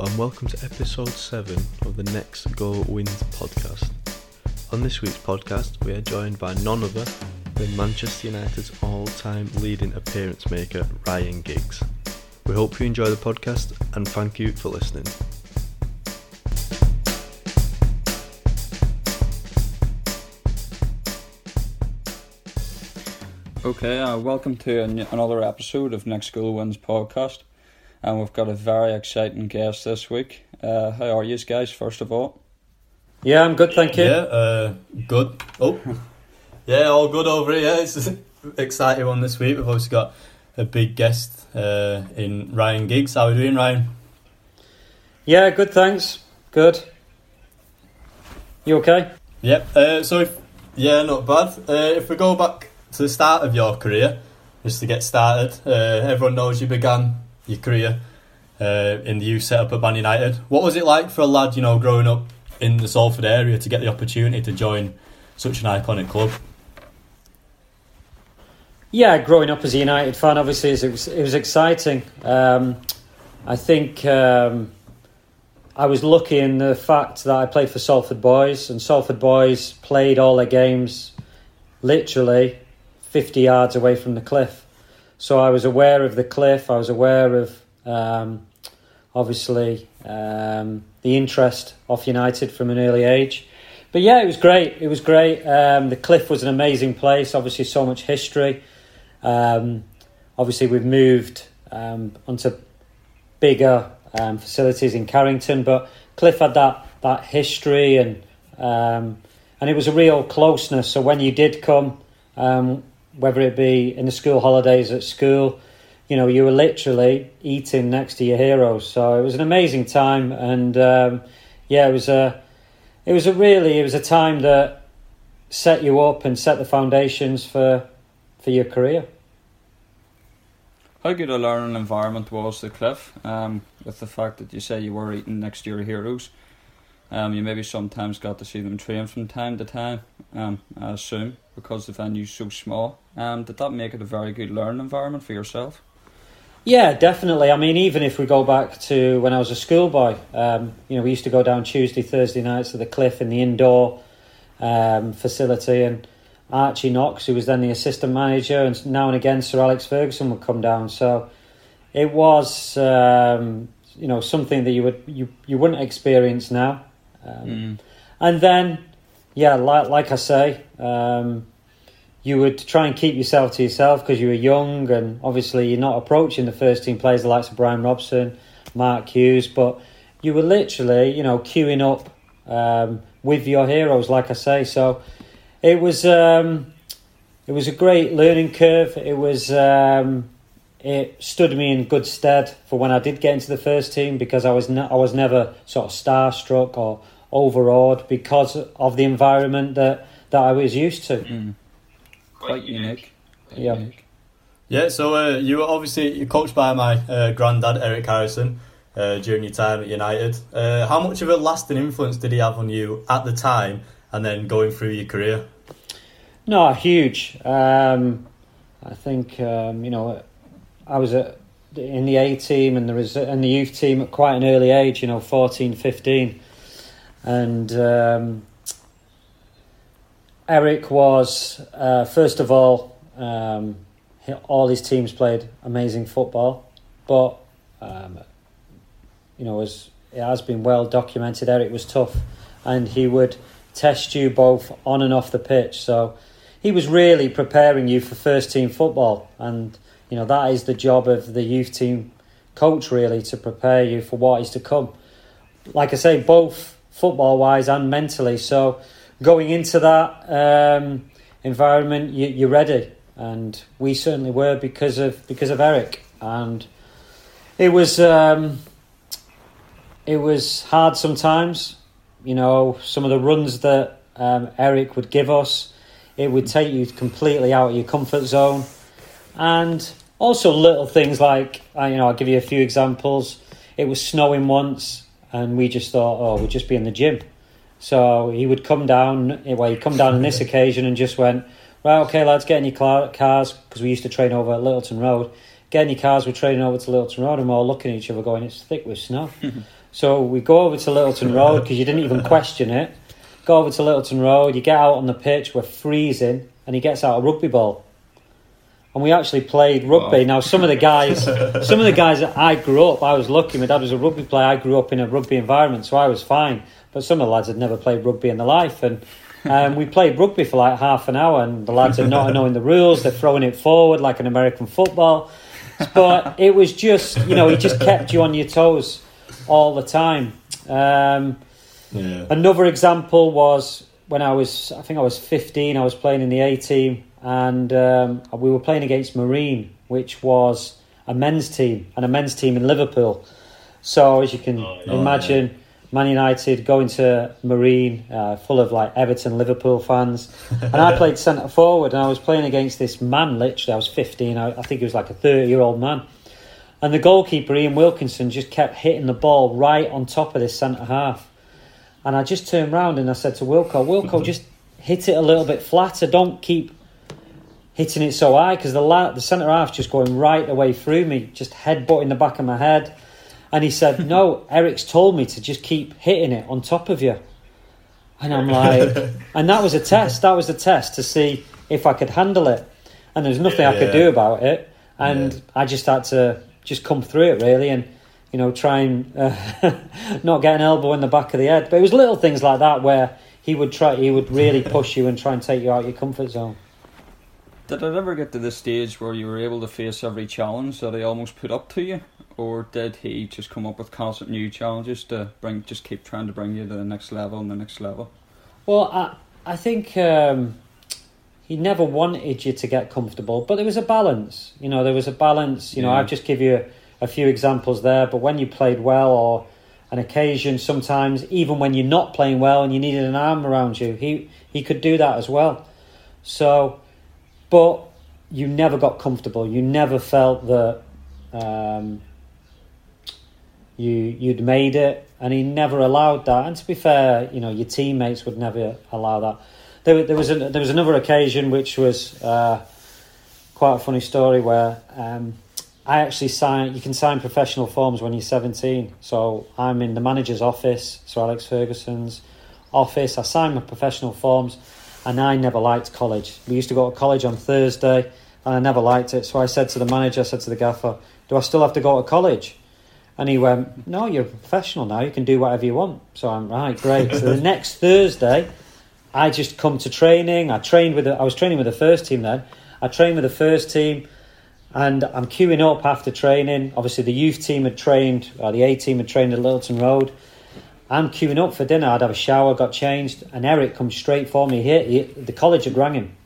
and welcome to episode 7 of the Next Goal Wins podcast. On this week's podcast, we are joined by none other than Manchester United's all time leading appearance maker, Ryan Giggs. We hope you enjoy the podcast and thank you for listening. Okay, uh, welcome to an- another episode of Next Goal Wins podcast. And we've got a very exciting guest this week. Uh, how are you guys, first of all? Yeah, I'm good, thank you. Yeah, uh, good. Oh, yeah, all good over here. It's an exciting one this week. We've also got a big guest uh, in Ryan Giggs. How are you doing, Ryan? Yeah, good, thanks. Good. You okay? Yep. Uh, so, if, yeah, not bad. Uh, if we go back to the start of your career, just to get started, uh, everyone knows you began your career uh, in the youth setup at Man United. What was it like for a lad, you know, growing up in the Salford area to get the opportunity to join such an iconic club? Yeah, growing up as a United fan, obviously, it was, it was exciting. Um, I think um, I was lucky in the fact that I played for Salford Boys, and Salford Boys played all their games literally 50 yards away from the cliff. So I was aware of the cliff, I was aware of um, obviously um, the interest of United from an early age. But yeah, it was great. It was great. Um, the cliff was an amazing place, obviously, so much history. Um, obviously, we've moved um, onto bigger um, facilities in Carrington, but Cliff had that that history and and it was a real closeness. So when you did come, um, whether it be in the school holidays at school, you know, you were literally eating next to your heroes. So it was an amazing time, and um, yeah, it was a it was a really it was a time that set you up and set the foundations for for your career. How good a learning environment was the Cliff, um, with the fact that you say you were eating next to your heroes? Um, you maybe sometimes got to see them train from time to time, um, I assume, because the venue's so small. Um, did that make it a very good learning environment for yourself? Yeah, definitely. I mean, even if we go back to when I was a schoolboy, um, you know, we used to go down Tuesday, Thursday nights to the cliff in the indoor um, facility, and Archie Knox, who was then the assistant manager, and now and again Sir Alex Ferguson would come down. So it was, um, you know, something that you would you you wouldn't experience now. Um, Mm. And then, yeah, like like I say, um, you would try and keep yourself to yourself because you were young, and obviously you're not approaching the first team players the likes of Brian Robson, Mark Hughes, but you were literally, you know, queuing up um, with your heroes, like I say. So it was um, it was a great learning curve. It was um, it stood me in good stead for when I did get into the first team because I was ne- I was never sort of starstruck or overawed because of the environment that, that I was used to. Mm. Quite unique. Quite Yeah. unique. Yeah, so uh, you were obviously you're coached by my uh, granddad Eric Harrison uh, during your time at United. Uh, how much of a lasting influence did he have on you at the time, and then going through your career? No, huge. Um, I think um, you know I was at, in the A team and the res- and the youth team at quite an early age. You know, 14, 15. and um, Eric was uh, first of all. Um, he- all his teams played amazing football, but um, you know, as it has been well documented, Eric was tough, and he would test you both on and off the pitch. So he was really preparing you for first team football, and you know that is the job of the youth team coach really to prepare you for what is to come. Like I say, both football wise and mentally. So going into that um, environment, you, you're ready, and we certainly were because of because of Eric, and it was um, it was hard sometimes. You know, some of the runs that um, Eric would give us, it would take you completely out of your comfort zone, and also little things like uh, you know, I'll give you a few examples. It was snowing once, and we just thought, oh, we'll just be in the gym. So he would come down. Well, he'd come down on this occasion and just went, right, okay, lads, get in your cars because we used to train over at Littleton Road. Get in your cars. We're training over to Littleton Road, and we're all looking at each other, going, it's thick with snow. So we go over to Littleton Road because you didn't even question it. Go over to Littleton Road, you get out on the pitch, we're freezing, and he gets out a rugby ball. And we actually played rugby. Wow. Now some of the guys some of the guys that I grew up, I was lucky, my dad was a rugby player, I grew up in a rugby environment, so I was fine. But some of the lads had never played rugby in their life and um, we played rugby for like half an hour and the lads are not knowing the rules, they're throwing it forward like an American football. But it was just you know, he just kept you on your toes all the time. Um, Yeah. Another example was when I was, I think I was 15, I was playing in the A team and um, we were playing against Marine, which was a men's team and a men's team in Liverpool. So, as you can Oh, yeah. imagine, Man United going to Marine, uh, full of like Everton, Liverpool fans. And I played centre forward and I was playing against this man, literally, I was 15, I, I think he was like a 30 year old man. And the goalkeeper, Ian Wilkinson, just kept hitting the ball right on top of this centre half. And I just turned round and I said to Wilco, Wilco, just hit it a little bit flatter. Don't keep hitting it so high because the la- the centre half just going right away through me, just headbutting the back of my head. And he said, No, Eric's told me to just keep hitting it on top of you. And I'm like, and that was a test. That was a test to see if I could handle it. And there's nothing I could do about it. And Yeah. I just had to just come through it really and, you know, try and uh, not get an elbow in the back of the head. But it was little things like that where he would try, he would really push you and try and take you out of your comfort zone. Did it ever get to the stage where you were able to face every challenge that he almost put up to you, or did he just come up with constant new challenges to bring, just keep trying to bring you to the next level and the next level? Well, I, I think um, he never wanted you to get comfortable, but there was a balance. You know, there was a balance. You know, I've just give you a, a few examples there, but when you played well or an occasion, sometimes even when you're not playing well and you needed an arm around you, he he could do that as well. So, but you never got comfortable. You never felt that um, you you'd made it, and he never allowed that. And to be fair, you know your teammates would never allow that. There, there was there was another occasion which was uh, quite a funny story where um, I actually signed. You can sign professional forms when you're 17. So I'm in the manager's office, so Alex Ferguson's office. I signed my professional forms, and I never liked college. We used to go to college on Thursday, and I never liked it. So I said to the manager, I said to the gaffer, "Do I still have to go to college?" And he went, No, you're a professional now. You can do whatever you want. So I'm right, great. so the next Thursday, I just come to training. I trained with the, I was training with the first team then. I trained with the first team, and I'm queuing up after training. Obviously, the youth team had trained, or the A team had trained at Littleton Road. I'm queuing up for dinner. I'd have a shower, got changed, and Eric comes straight for me here. He, the college had rang him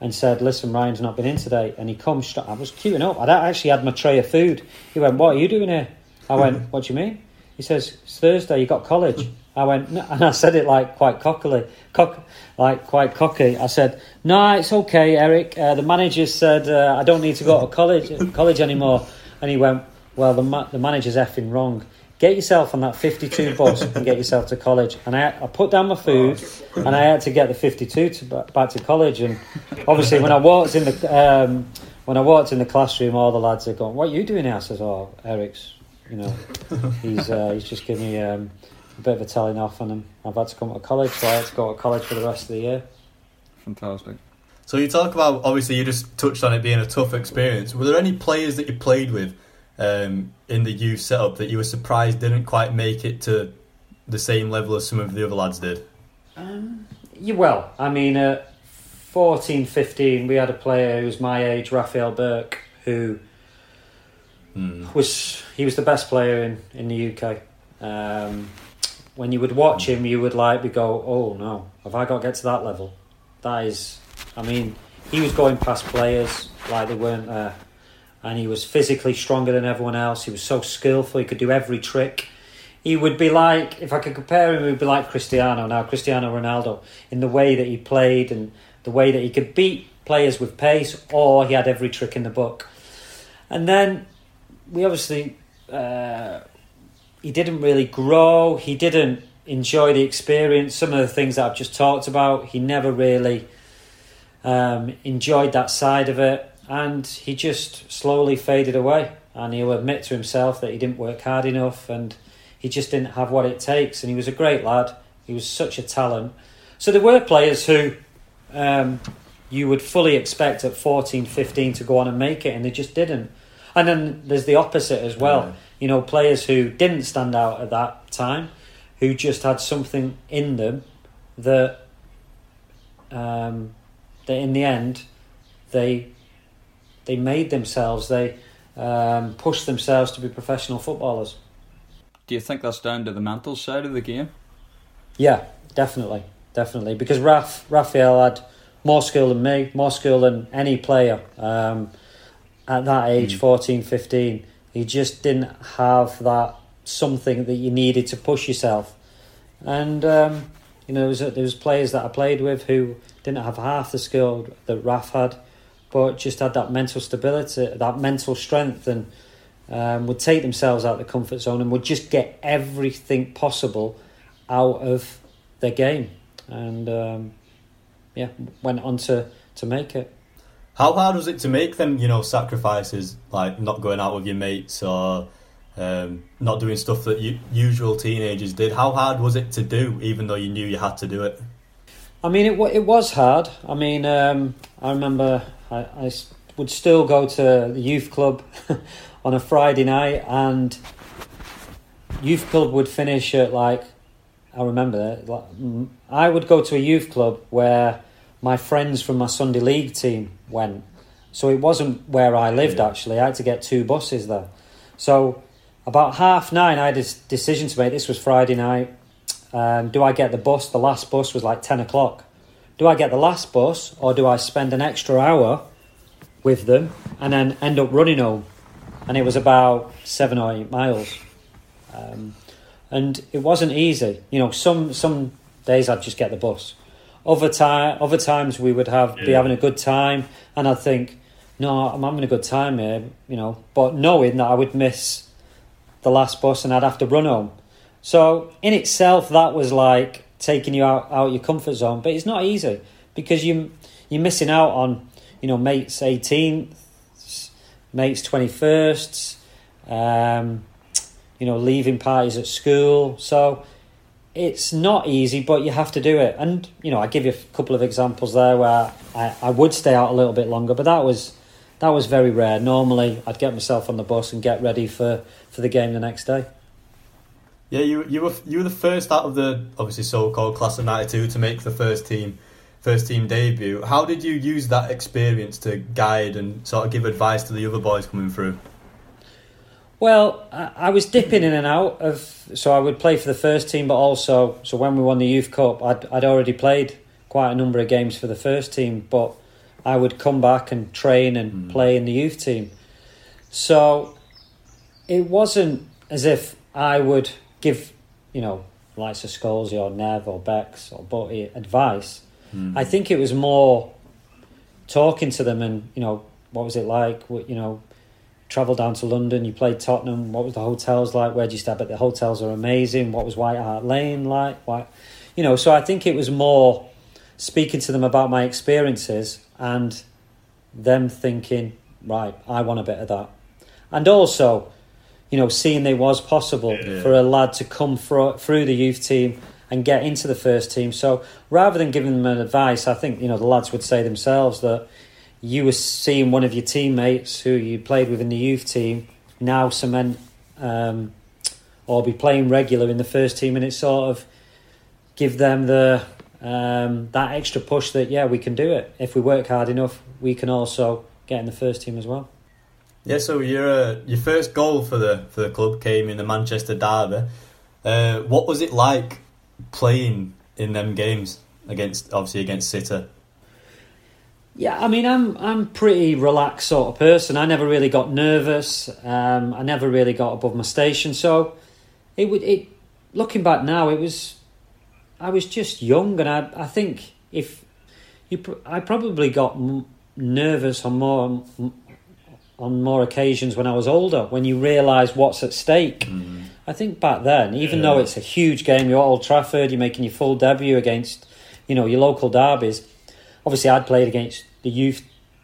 and said, "Listen, Ryan's not been in today." And he comes. Straight, I was queuing up. I'd actually had my tray of food. He went, "What are you doing here?" I went, "What do you mean?" He says, "It's Thursday. You got college." I went, no, and I said it like quite cockily, cock, like quite cocky. I said, "No, it's okay, Eric. Uh, the manager said uh, I don't need to go to college college anymore." And he went, "Well, the ma- the manager's effing wrong. Get yourself on that 52 bus and get yourself to college." And I, I put down my food, and I had to get the 52 to back to college. And obviously, when I walked in the um, when I walked in the classroom, all the lads are going, "What are you doing here?" I says, "Oh, Eric's, you know, he's uh, he's just giving me um, a bit of a telling off, and I've had to come to college, so I had to go to college for the rest of the year." Fantastic. So you talk about obviously you just touched on it being a tough experience. Were there any players that you played with um, in the youth setup that you were surprised didn't quite make it to the same level as some of the other lads did? Um, yeah, well, I mean, at 14, 15, we had a player who was my age, Raphael Burke, who Hmm. was he was the best player in in the UK. Um, when you would watch him, you would like be go, oh no, have I got to get to that level? That is, I mean, he was going past players like they weren't there, and he was physically stronger than everyone else. He was so skillful; he could do every trick. He would be like, if I could compare him, he would be like Cristiano now, Cristiano Ronaldo, in the way that he played and the way that he could beat players with pace, or he had every trick in the book. And then we obviously uh, he didn't really grow. He didn't enjoy the experience. Some of the things that I've just talked about, he never really um, enjoyed that side of it, and he just slowly faded away. And he'll admit to himself that he didn't work hard enough, and he just didn't have what it takes. And he was a great lad. He was such a talent. So there were players who um, you would fully expect at 14, 15 to go on and make it, and they just didn't. And then there's the opposite as well. You know, players who didn't stand out at that time, who just had something in them that, um, that in the end, they they made themselves. They um, pushed themselves to be professional footballers. Do you think that's down to the mental side of the game? Yeah, definitely, definitely. Because Raf Raphael had more skill than me, more skill than any player um, at that age, Mm. 14, 15. He just didn't have that something that you needed to push yourself. And um, you know, there was, there was players that I played with who didn't have half the skill that Raf had, but just had that mental stability, that mental strength, and um, would take themselves out of the comfort zone and would just get everything possible out of their game. And um, yeah, went on to, to make it. How hard was it to make them, you know, sacrifices like not going out with your mates or um, not doing stuff that you, usual teenagers did? How hard was it to do, even though you knew you had to do it? I mean, it it was hard. I mean, um, I remember I, I would still go to the youth club on a Friday night, and youth club would finish at like I remember that. Like, I would go to a youth club where my friends from my Sunday league team went. So it wasn't where I lived Yeah. actually. I had to get two buses there. So about half nine, I had a decision to make. This was Friday night. Um, do I get the bus? The last bus was like 10 o'clock. Do I get the last bus or do I spend an extra hour with them and then end up running home? And it was about seven or eight miles. Um, and it wasn't easy. You know, some some days I'd just get the bus. Other time, other times we would have be having a good time, and I'd think, no, I'm having a good time here. You know, but knowing that I would miss the last bus and I'd have to run home. So in itself, that was like taking you out out your comfort zone. But it's not easy because you you're missing out on you know mates 18th, mates 21st, um, you know leaving parties at school. So it's not easy, but you have to do it. And you know I give you a couple of examples there where I, I would stay out a little bit longer, but that was that was very rare. Normally, I'd get myself on the bus and get ready for, for the game the next day. Yeah, you you were you were the first out of the obviously so-called class of '92 to make the first team first team debut. How did you use that experience to guide and sort of give advice to the other boys coming through? Well, I, I was dipping in and out of, so I would play for the first team, but also, so when we won the Youth Cup, I'd, I'd already played quite a number of games for the first team, but I would come back and train and Mm. play in the youth team. So it wasn't as if I would give, you know, likes of Scholes or Nev or Bex or Butty advice. Hmm. I think it was more talking to them and you know what was it like? What you know, travel down to London. You played Tottenham. What was the hotels like? Where would you stay? But the hotels are amazing. What was White Hart Lane like? Why, you know. So I think it was more speaking to them about my experiences and them thinking, right, I want a bit of that, and also, you know, seeing it was possible Yeah. for a lad to come fro- through the youth team and get into the first team. So rather than giving them an advice, I think you know the lads would say themselves that you were seeing one of your teammates who you played with in the youth team now cement um, or be playing regular in the first team, and it sort of give them the um, that extra push that yeah we can do it if we work hard enough. We can also get in the first team as well. Yeah, so your uh, your first goal for the for the club came in the Manchester derby. Uh, what was it like playing in them games against obviously against City? Yeah, I mean, I'm I'm pretty relaxed sort of person. I never really got nervous. Um, I never really got above my station. So, it would it. Looking back now, it was, I was just young, and I I think if you, I probably got nervous or more on more occasions when I was older. When you realise what's at stake. Mm. I think back then, even Yeah. though it's a huge game, you're at Old Trafford, you're making your full debut against, you know, your local derbies. Obviously, I'd played against the youth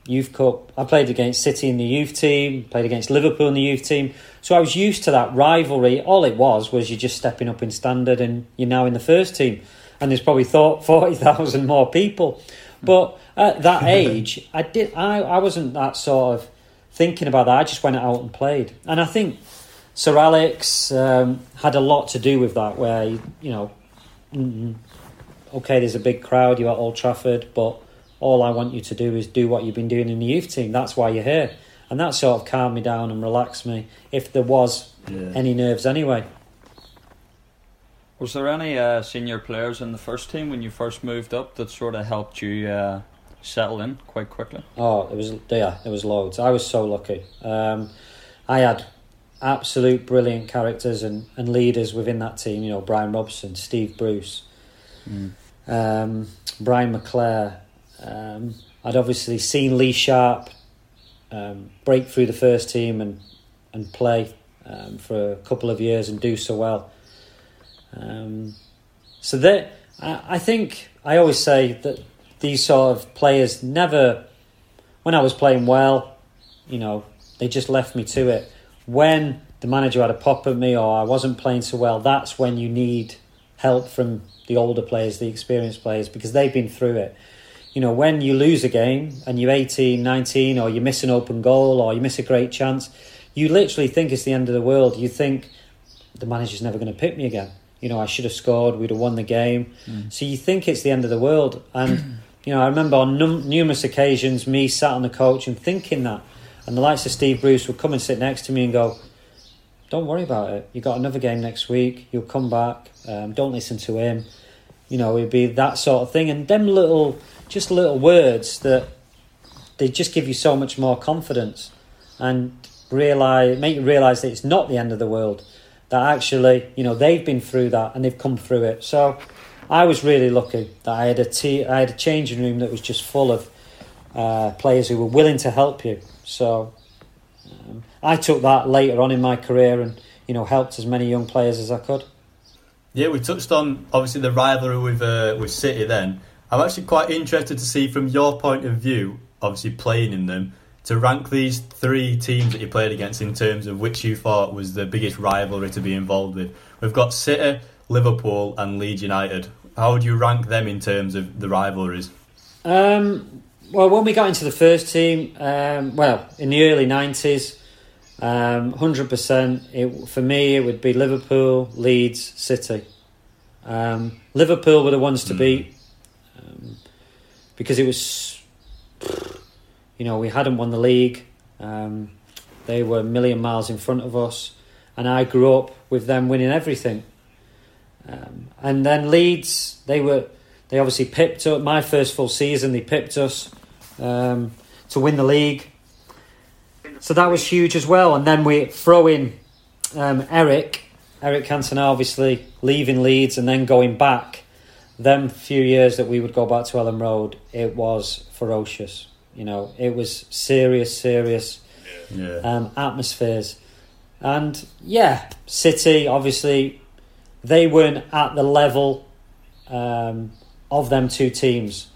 youth cup. I played against City in the youth team, played against Liverpool in the youth team. So I was used to that rivalry. All it was was you're just stepping up in standard, and you're now in the first team. And there's probably thought forty thousand more people. But at that age, I did. I, I wasn't that sort of thinking about that. I just went out and played, and I think Sir Alex um, had a lot to do with that. Where you know, mm, okay, there's a big crowd. You're at Old Trafford, but all I want you to do is do what you've been doing in the youth team. That's why you're here, and that sort of calmed me down and relaxed me. If there was Yeah. any nerves, anyway. Was there any uh, senior players in the first team when you first moved up that sort of helped you uh, settle in quite quickly? Oh, it was yeah, it was loads. I was so lucky. Um, I had absolute brilliant characters and, and leaders within that team. You know, Brian Robson, Steve Bruce, um, Brian McClair. Um, I'd obviously seen Lee Sharpe um, break through the first team and and play um, for a couple of years and do so well. Um, so that I, I think I always say that these sort of players never, when I was playing well, you know, they just left me to it. When the manager had a pop at me or I wasn't playing so well, that's when you need help from the older players, the experienced players, because they've been through it. You know, when you lose a game and you're 18, 19, or you miss an open goal or you miss a great chance, you literally think it's the end of the world. You think the manager's never going to pick me again. You know, I should have scored, we'd have won the game. Mm. So you think it's the end of the world. And, you know, I remember on num- numerous occasions me sat on the coach and thinking that. And the likes of Steve Bruce would come and sit next to me and go, Don't worry about it. you got another game next week. You'll come back. Um, don't listen to him. You know, it'd be that sort of thing. And them little, just little words that they just give you so much more confidence and realize, make you realize that it's not the end of the world. That actually, you know, they've been through that and they've come through it. So I was really lucky that I had a te- I had a changing room that was just full of uh, players who were willing to help you. So um, I took that later on in my career and you know helped as many young players as I could. Yeah, we touched on obviously the rivalry with uh, with City. Then I'm actually quite interested to see from your point of view, obviously playing in them, to rank these three teams that you played against in terms of which you thought was the biggest rivalry to be involved with. We've got City, Liverpool, and Leeds United. How would you rank them in terms of the rivalries? Um, well, when we got into the first team, um, well, in the early nineties, um, hundred percent. It for me, it would be Liverpool, Leeds, City. Um, Liverpool were the ones to Mm. beat um, because it was, you know, we hadn't won the league. Um, they were a million miles in front of us, and I grew up with them winning everything. Um, and then Leeds, they were they obviously pipped up my first full season. They pipped us um, to win the league, so that was huge as well. And then we throw in um, Eric, Eric Cantona, obviously leaving Leeds and then going back. Them few years that we would go back to Elland Road, it was ferocious. You know, it was serious, serious Yeah. um, atmospheres. And yeah, City, obviously, they weren't at the level um, of them two teams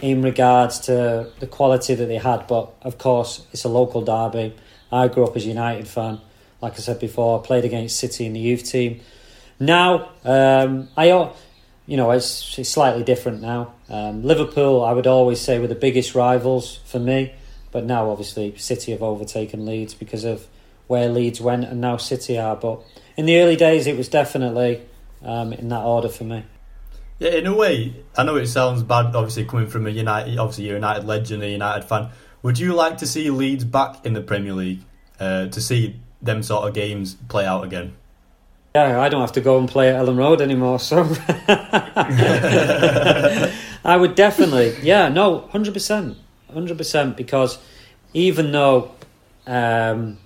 in regards to the quality that they had. But of course, it's a local derby. I grew up as a United fan. Like I said before, I played against City in the youth team. Now, um, I, you know, it's, it's slightly different now. Um, Liverpool, I would always say, were the biggest rivals for me. But now, obviously, City have overtaken Leeds because of where Leeds went, and now City are. But in the early days, it was definitely um, in that order for me. Yeah, in a way, I know it sounds bad. Obviously, coming from a United, obviously a United legend, a United fan. Would you like to see Leeds back in the Premier League uh, to see them sort of games play out again? Yeah, I don't have to go and play at Elland Road anymore, so I would definitely, yeah, no, hundred percent, hundred percent, because even though um,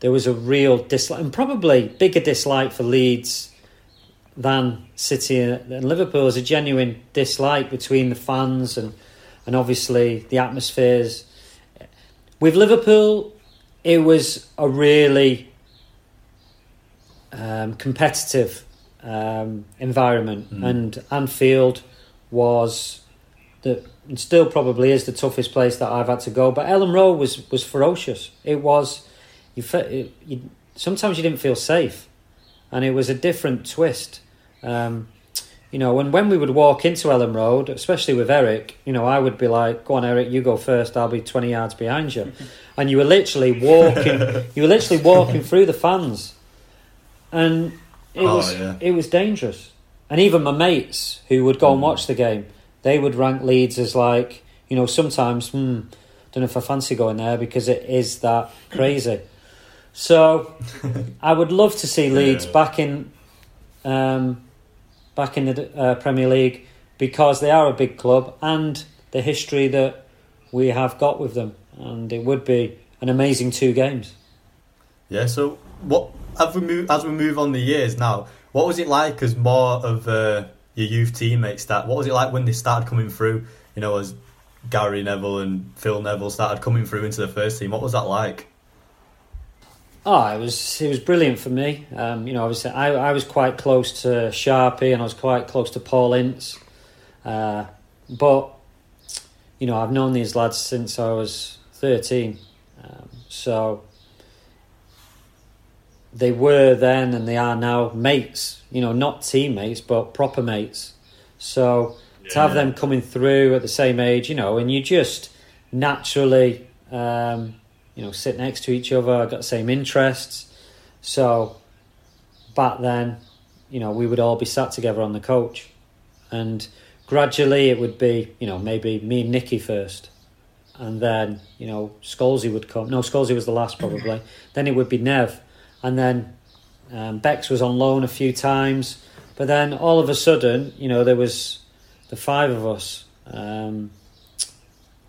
there was a real dislike, and probably bigger dislike for Leeds than City and Liverpool, there's a genuine dislike between the fans and and obviously the atmospheres. With Liverpool, it was a really um, competitive um, environment, Mm. and Anfield was that it still probably is the toughest place that I've had to go. But Elland Road was was ferocious. It was you, fe- you sometimes you didn't feel safe, and it was a different twist. Um, you know, and when we would walk into Elland Road, especially with Eric, you know, I would be like, "Go on, Eric, you go first. I'll be twenty yards behind you," and you were literally walking. you were literally walking through the fans, and it Oh, was yeah. it was dangerous. And even my mates who would go and Mm. watch the game, they would rank Leeds as like, you know, sometimes, hmm, don't know if I fancy going there because it is that crazy. So, I would love to see Leeds Yeah. back in, um, back in the uh, Premier League because they are a big club and the history that we have got with them, and it would be an amazing two games. Yeah. So what? As we move as we move on the years now, what was it like as more of uh, your youth teammates? That what was it like when they started coming through? You know, as Gary Neville and Phil Neville started coming through into the first team. What was that like? Oh, it was it was brilliant for me. Um, you know, obviously, I, I was quite close to Sharpie and I was quite close to Paul Ince. Uh, but, you know, I've known these lads since I was 13. Um, so they were then and they are now mates, you know, not teammates, but proper mates. So to have them coming through at the same age, you know, and you just naturally, um, you know, sit next to each other, got the same interests. So back then, you know, we would all be sat together on the coach, and gradually it would be, you know, maybe me and Nicky first, and then you know Scholesy would come. No, Scholesy was the last probably. then it would be Nev, and then um, Bex was on loan a few times, but then all of a sudden, you know, there was the five of us. Um,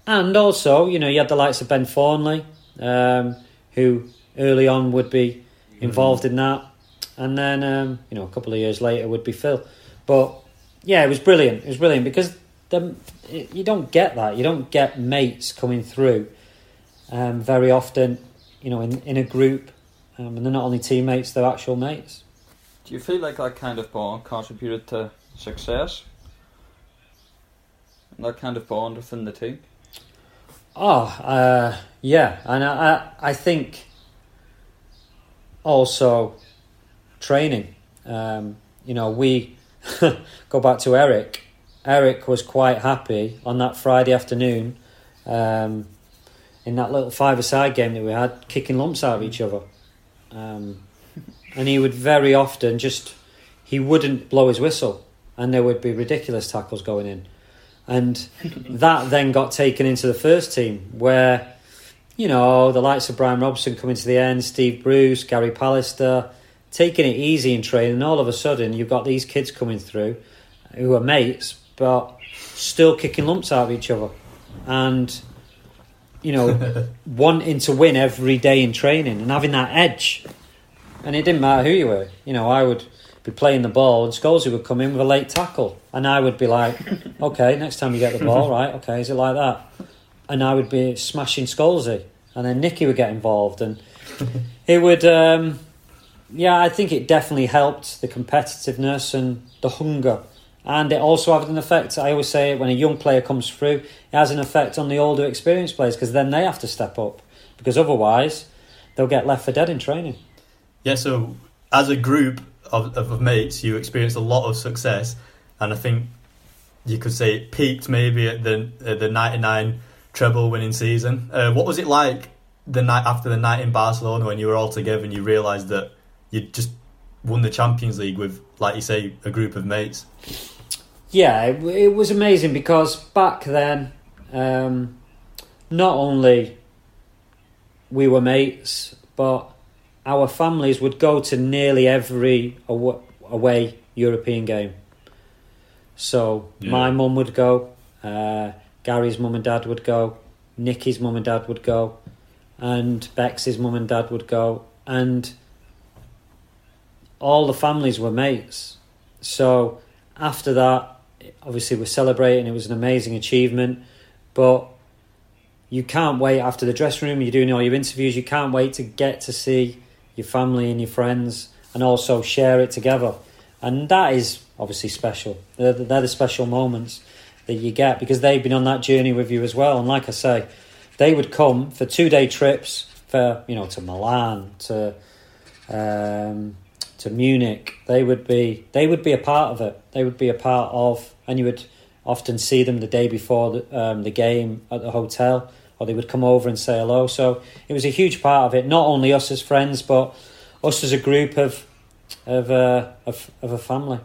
and also, you know, you had the likes of Ben Thornley, um, who early on would be involved in that. And then, um, you know, a couple of years later would be Phil. But yeah, it was brilliant. It was brilliant because the, you don't get that. You don't get mates coming through um, very often, you know, in, in a group. Um, and they're not only teammates, they're actual mates. Do you feel like that kind of bond contributed to success? That kind of bond within the team? Oh, uh, yeah, and I, I, think also training. Um, you know, we go back to Eric. Eric was quite happy on that Friday afternoon um, in that little five-a-side game that we had, kicking lumps out of each other. Um, and he would very often just he wouldn't blow his whistle, and there would be ridiculous tackles going in. And that then got taken into the first team, where, you know, the likes of Brian Robson coming to the end, Steve Bruce, Gary Pallister, taking it easy in training. And all of a sudden, you've got these kids coming through who are mates, but still kicking lumps out of each other. And, you know, wanting to win every day in training and having that edge. And it didn't matter who you were. You know, I would be playing the ball and Scholesy would come in with a late tackle. And I would be like, okay, next time you get the ball, right, okay, is it like that? And I would be smashing Scholesy. And then Nicky would get involved. And it would, um, yeah, I think it definitely helped the competitiveness and the hunger. And it also had an effect, I always say it, when a young player comes through, it has an effect on the older experienced players because then they have to step up. Because otherwise, they'll get left for dead in training. Yeah, so as a group of, of mates, you experienced a lot of success, and I think you could say it peaked maybe at the at the '99 treble winning season. Uh, what was it like the night after the night in Barcelona when you were all together and you realised that you just won the Champions League with, like you say, a group of mates? Yeah, it, it was amazing because back then, um, not only we were mates, but our families would go to nearly every away European game. So Yeah. my mum would go, uh, Gary's mum and dad would go, Nicky's mum and dad would go, and Bex's mum and dad would go, and all the families were mates. So after that, obviously we're celebrating. It was an amazing achievement, but you can't wait after the dressing room. You're doing all your interviews. You can't wait to get to see your family and your friends, and also share it together. And that is obviously special. They're, they're the special moments that you get because they've been on that journey with you as well. And like I say, they would come for two day trips for you know to Milan to um, to Munich. They would be they would be a part of it. They would be a part of, and you would often see them the day before the, um, the game at the hotel, or they would come over and say hello. So it was a huge part of it. Not only us as friends, but us as a group of of uh, of, of a family.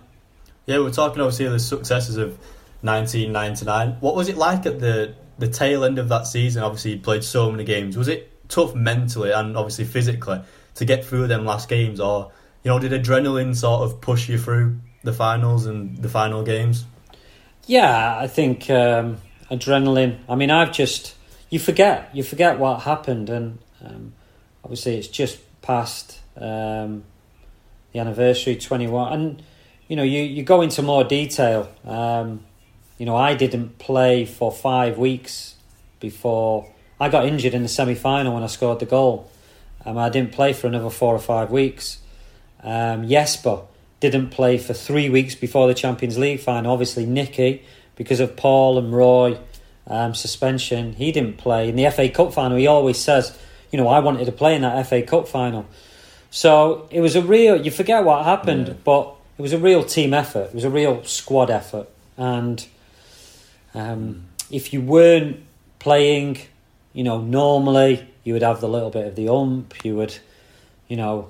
Yeah, we're talking obviously of the successes of 1999. What was it like at the the tail end of that season? Obviously, you played so many games. Was it tough mentally and obviously physically to get through them last games, or you know, did adrenaline sort of push you through the finals and the final games? Yeah, I think um, adrenaline. I mean, I've just you forget you forget what happened, and um, obviously it's just past um, the anniversary twenty one, and you know you you go into more detail. Um, you know, I didn't play for five weeks before I got injured in the semi final when I scored the goal. Um, I didn't play for another four or five weeks. Um, Jesper didn't play for three weeks before the Champions League final. Obviously, Nicky, because of Paul and Roy um, suspension, he didn't play. In the FA Cup final, he always says, you know, I wanted to play in that FA Cup final. So it was a real, you forget what happened, yeah. but it was a real team effort. It was a real squad effort. And um, if you weren't playing, you know, normally, you would have the little bit of the ump, you would, you know,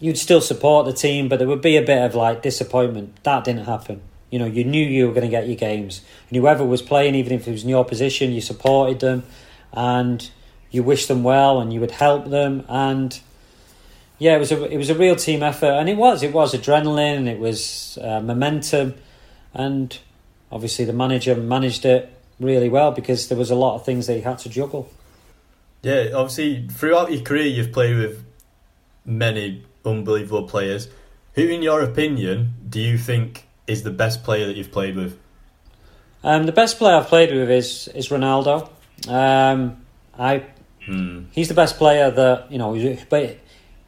you'd still support the team, but there would be a bit of like disappointment. That didn't happen. You know, you knew you were going to get your games, and whoever was playing, even if it was in your position, you supported them, and you wished them well, and you would help them, and yeah, it was a it was a real team effort, and it was it was adrenaline, it was uh, momentum, and obviously the manager managed it really well because there was a lot of things that he had to juggle. Yeah, obviously throughout your career, you've played with many unbelievable players. Who, in your opinion, do you think is the best player that you've played with? Um, the best player I've played with is is Ronaldo. Um, I hmm. he's the best player that you know, but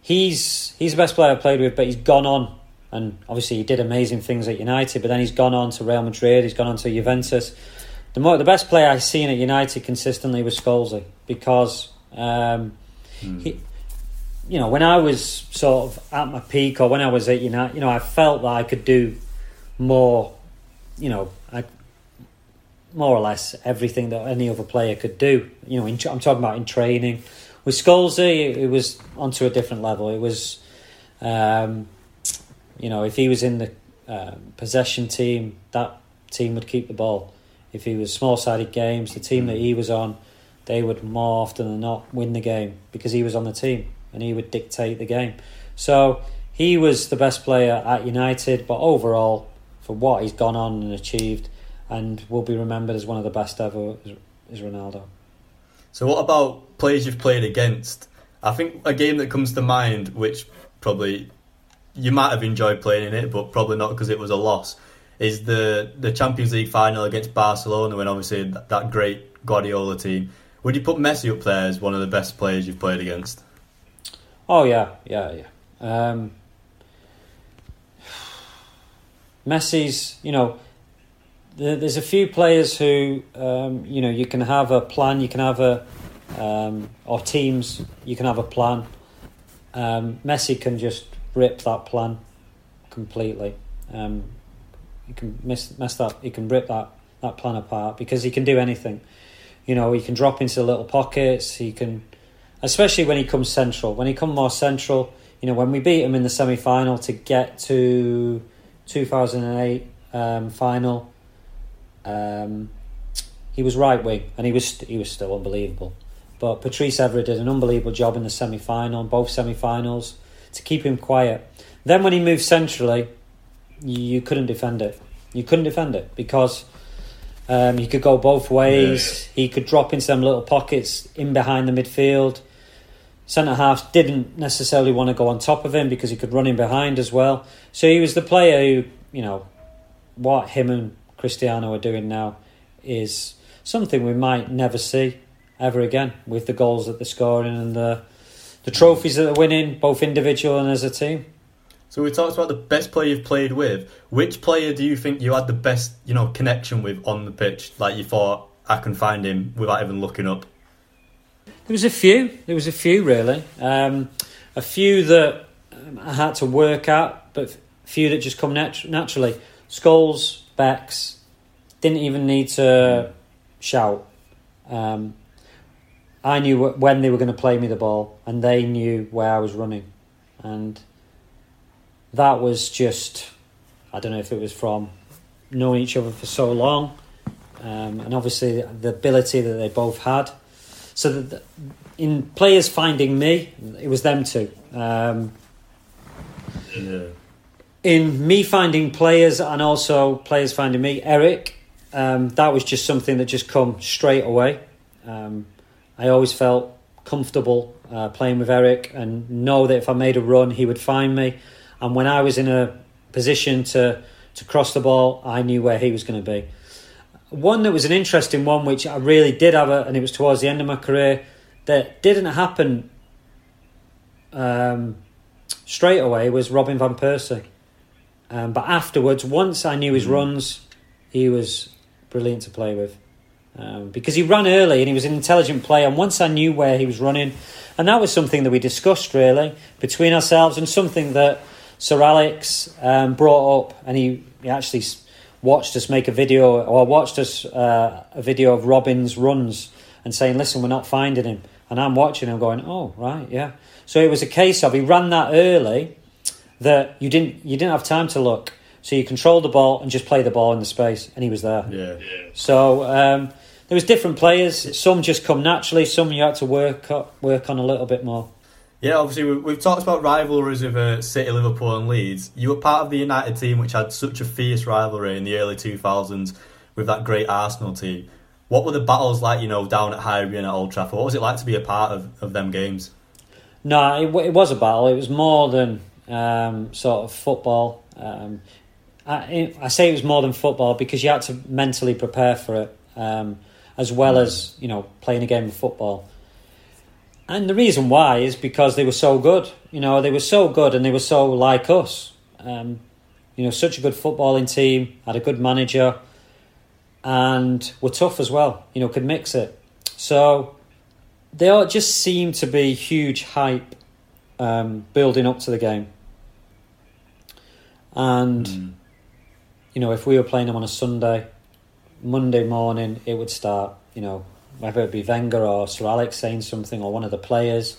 he's he's the best player I've played with. But he's gone on, and obviously he did amazing things at United. But then he's gone on to Real Madrid. He's gone on to Juventus. The more the best player I've seen at United consistently was Scholesy because um, hmm. he you know, when I was sort of at my peak or when I was at United, you know, I felt that I could do more, you know, I, more or less everything that any other player could do. You know, in, I'm talking about in training. With Scholesy, it was onto a different level. It was, um, you know, if he was in the uh, possession team, that team would keep the ball. If he was small sided games, the team that he was on, they would more often than not win the game because he was on the team and he would dictate the game. So he was the best player at United, but overall, for what he's gone on and achieved, and will be remembered as one of the best ever, is Ronaldo. So, what about players you've played against? I think a game that comes to mind, which probably you might have enjoyed playing in it, but probably not because it was a loss, is the the Champions League final against Barcelona when obviously that, that great Guardiola team. Would you put Messi up there as one of the best players you've played against? Oh yeah, yeah, yeah. Um, Messi's, you know, there's a few players who, um, you know, you can have a plan, you can have a, um, or teams, you can have a plan. Um, Messi can just rip that plan completely. Um, he can miss, mess that. He can rip that that plan apart because he can do anything. You know, he can drop into little pockets. He can especially when he comes central. When he comes more central, you know, when we beat him in the semi final to get to 2008 um, final, um, he was right wing and he was he was still unbelievable. But Patrice Evra did an unbelievable job in the semi final, both semi finals, to keep him quiet. Then when he moved centrally, you couldn't defend it. You couldn't defend it because um, he could go both ways. Yeah. He could drop into some little pockets in behind the midfield centre halves didn't necessarily want to go on top of him because he could run in behind as well. So he was the player who, you know, what him and Cristiano are doing now is something we might never see ever again with the goals that they're scoring and the the trophies that they're winning, both individual and as a team. So we talked about the best player you've played with. Which player do you think you had the best, you know, connection with on the pitch? Like you thought, I can find him without even looking up. There was a few. There was a few really. Um, a few that um, I had to work at, but a few that just come nat- naturally. Scholes, Becks, didn't even need to shout. Um, I knew when they were going to play me the ball, and they knew where I was running, and that was just I don't know if it was from knowing each other for so long, um, and obviously the ability that they both had. So that in players finding me, it was them two. Um, Yeah. in me finding players and also players finding me, Eric, um, that was just something that just come straight away. Um, I always felt comfortable uh, playing with Eric and know that if I made a run, he would find me. And when I was in a position to to cross the ball, I knew where he was going to be. One that was an interesting one, which I really did have, a, and it was towards the end of my career, that didn't happen um, straight away, was Robin van Persie. Um, but afterwards, once I knew his runs, he was brilliant to play with. Um, because he ran early and he was an intelligent player. And once I knew where he was running, and that was something that we discussed really between ourselves, and something that Sir Alex um, brought up, and he, he actually watched us make a video or watched us uh, a video of Robin's runs and saying, "Listen, we're not finding him." And I'm watching him going, "Oh, right, yeah." So it was a case of he ran that early that you didn't you didn't have time to look, so you controlled the ball and just play the ball in the space, and he was there. Yeah. yeah. So um, there was different players. Some just come naturally. Some you had to work up, work on a little bit more. Yeah, obviously we- we've talked about rivalries with uh, City, Liverpool, and Leeds. You were part of the United team, which had such a fierce rivalry in the early two thousands with that great Arsenal team. What were the battles like, you know, down at Highbury and at Old Trafford? What was it like to be a part of, of them games? No, it, it was a battle. It was more than um, sort of football. Um, I, I say it was more than football because you had to mentally prepare for it, um, as well as you know playing a game of football. And the reason why is because they were so good. You know, they were so good and they were so like us. Um, you know, such a good footballing team, had a good manager, and were tough as well. You know, could mix it. So they all just seem to be huge hype um, building up to the game. And Mm. you know, if we were playing them on a Sunday, Monday morning it would start. You know, whether it be Wenger or Sir Alex saying something or one of the players.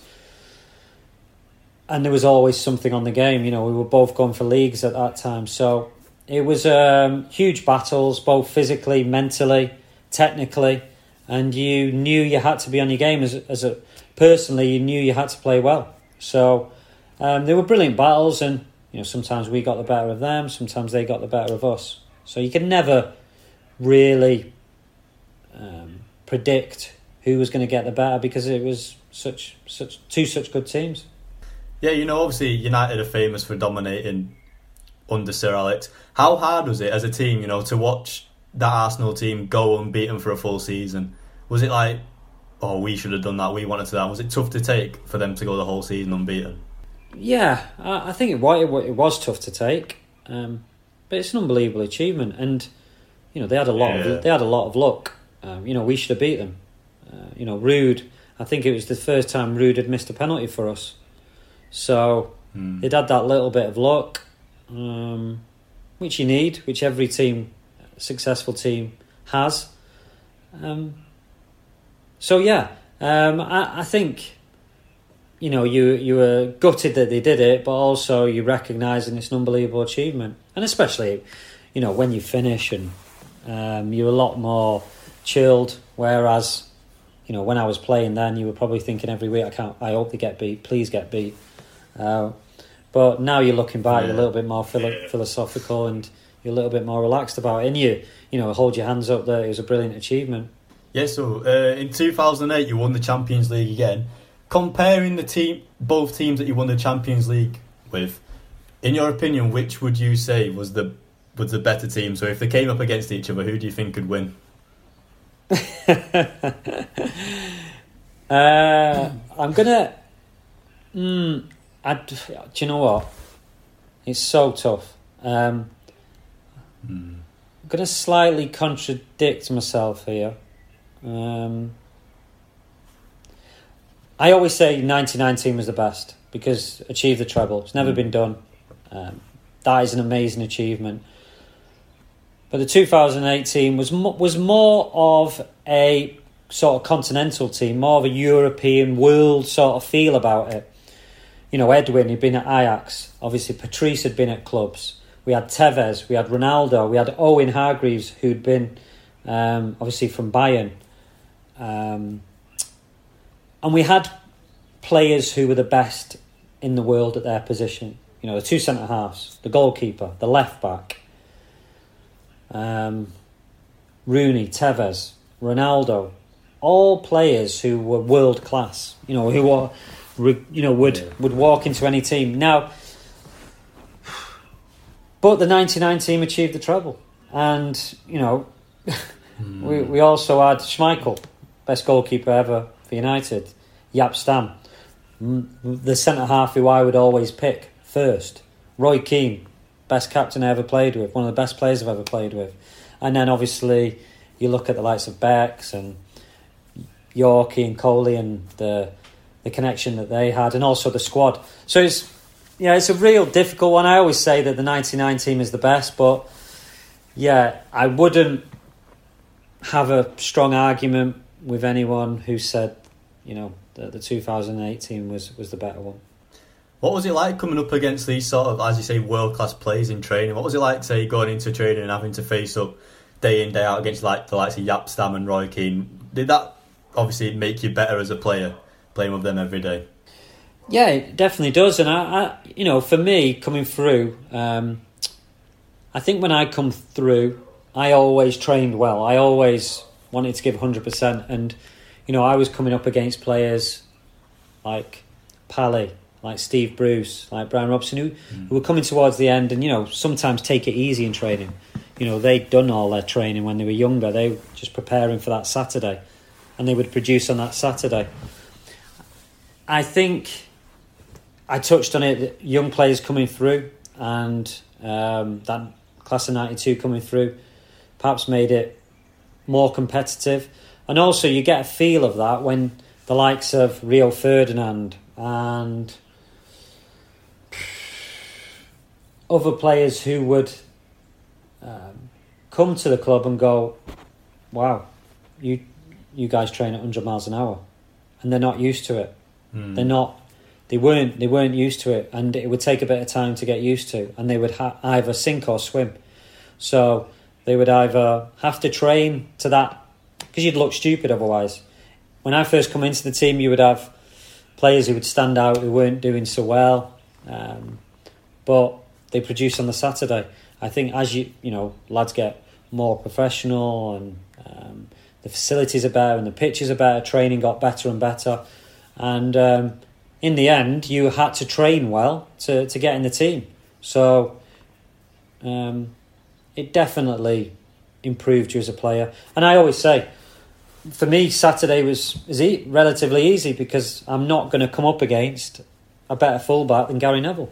And there was always something on the game. You know, we were both going for leagues at that time, so it was um, huge battles, both physically, mentally, technically, and you knew you had to be on your game as as a personally. You knew you had to play well. So um, they were brilliant battles, and you know sometimes we got the better of them, sometimes they got the better of us. So you can never really um, predict who was going to get the better because it was such such two such good teams. Yeah, you know, obviously United are famous for dominating under Sir Alex. How hard was it as a team, you know, to watch that Arsenal team go unbeaten for a full season? Was it like, oh, we should have done that, we wanted to that? Was it tough to take for them to go the whole season unbeaten? Yeah, I, think it was tough to take, um, but it's an unbelievable achievement, and you know they had a lot Yeah. of they had a lot of luck. Um, you know we should have beat them. Uh, you know Ruud, I think it was the first time Ruud had missed a penalty for us, so Hmm. they'd had that little bit of luck, um, which you need, which every team, successful team, has. Um, so yeah, um, I, I think you know you you were gutted that they did it, but also you recognise and it's an unbelievable achievement, and especially you know when you finish and um, you're a lot more chilled. Whereas you know when I was playing then, you were probably thinking every week, I can't, I hope they get beat, please get beat. Uh, but now you're looking back, you're a little bit more philo- philosophical and you're a little bit more relaxed about it. And you, you know, hold your hands up there. It was a brilliant achievement. Yeah, so uh, in 2008 you won the Champions League again. Comparing the team, both teams that you won the Champions League with, in your opinion, which would you say was the was the better team? So if they came up against each other, who do you think could win? Uh, I'm gonna. Mm, I, do you know what? It's so tough. Um, Mm. I'm to slightly contradict myself here. Um, I always say 1919 was the best because achieved the treble. It's never Mm. been done. Um, that is an amazing achievement. But the 2018 was was more of a sort of continental team, more of a European world sort of feel about it. You know, Edwin had been at Ajax. Obviously, Patrice had been at clubs. We had Tevez, we had Ronaldo, we had Owen Hargreaves, who'd been um, obviously from Bayern. Um, and we had players who were the best in the world at their position. You know, the two centre halves, the goalkeeper, the left back, um, Rooney, Tevez, Ronaldo, all players who were world class. You know, who were, you know, would Yeah. would walk into any team now. But the '99 team achieved the treble, and you know, Mm. we we also had Schmeichel, best goalkeeper ever for United. Jaap Stam, the centre half who I would always pick first. Roy Keane, best captain I ever played with, one of the best players I've ever played with. And then obviously you look at the likes of Becks and Yorkie and Coley and the the connection that they had, and also the squad. So it's yeah, it's a real difficult one. I always say that the '99 team is the best, but yeah, I wouldn't have a strong argument with anyone who said, you know, that the 2008 team was was the better one. What was it like coming up against these sort of, as you say, world class players in training? What was it like, say, going into training and having to face up day in day out against like the likes of Jaap Stam and Roy Keane? Did that obviously make you better as a player playing with them every day? Yeah, it definitely does. And I, I you know, for me coming through, um, I think when I come through, I always trained well. I always wanted to give hundred percent, and you know, I was coming up against players like Pally, like Steve Bruce, like Brian Robson, who, who were coming towards the end, and you know, sometimes take it easy in training. You know, they'd done all their training when they were younger. They were just preparing for that Saturday, and they would produce on that Saturday. I think I touched on it. Young players coming through, and um, that class of '92 coming through, perhaps made it more competitive. And also, you get a feel of that when the likes of Rio Ferdinand and other players who would um, come to the club and go, "Wow, you you guys train at 100 miles an hour," and they're not used to it. Mm. They're not. They weren't. They weren't used to it, and it would take a bit of time to get used to. And they would ha- either sink or swim. So they would either have to train to that because you'd look stupid otherwise. When I first come into the team, you would have players who would stand out who weren't doing so well, um, but they produce on the Saturday. I think as you you know lads get more professional and um, the facilities are better and the pitches are better, training got better and better, and um, in the end you had to train well to, to get in the team. So um, it definitely improved you as a player. And I always say, for me, Saturday was is e- relatively easy because I'm not going to come up against a better fullback than Gary Neville.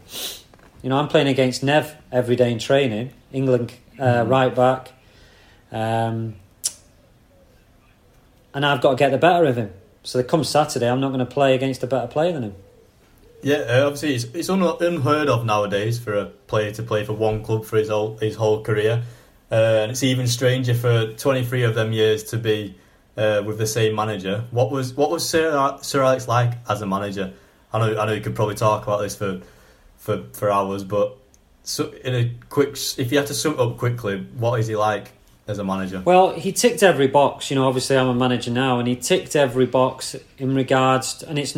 You know, I'm playing against Nev every day in training, England uh, right back, um, and I've got to get the better of him. So come Saturday, I'm not going to play against a better player than him. Yeah, uh, obviously it's, it's un- unheard of nowadays for a player to play for one club for his whole his whole career, uh, and it's even stranger for 23 of them years to be uh, with the same manager. What was what was Sir, Sir Alex like as a manager? I know I know you could probably talk about this for for, for hours, but so in a quick, if you had to sum up quickly, what is he like as a manager? Well, he ticked every box. You know, obviously I'm a manager now, and he ticked every box in regards, to, and it's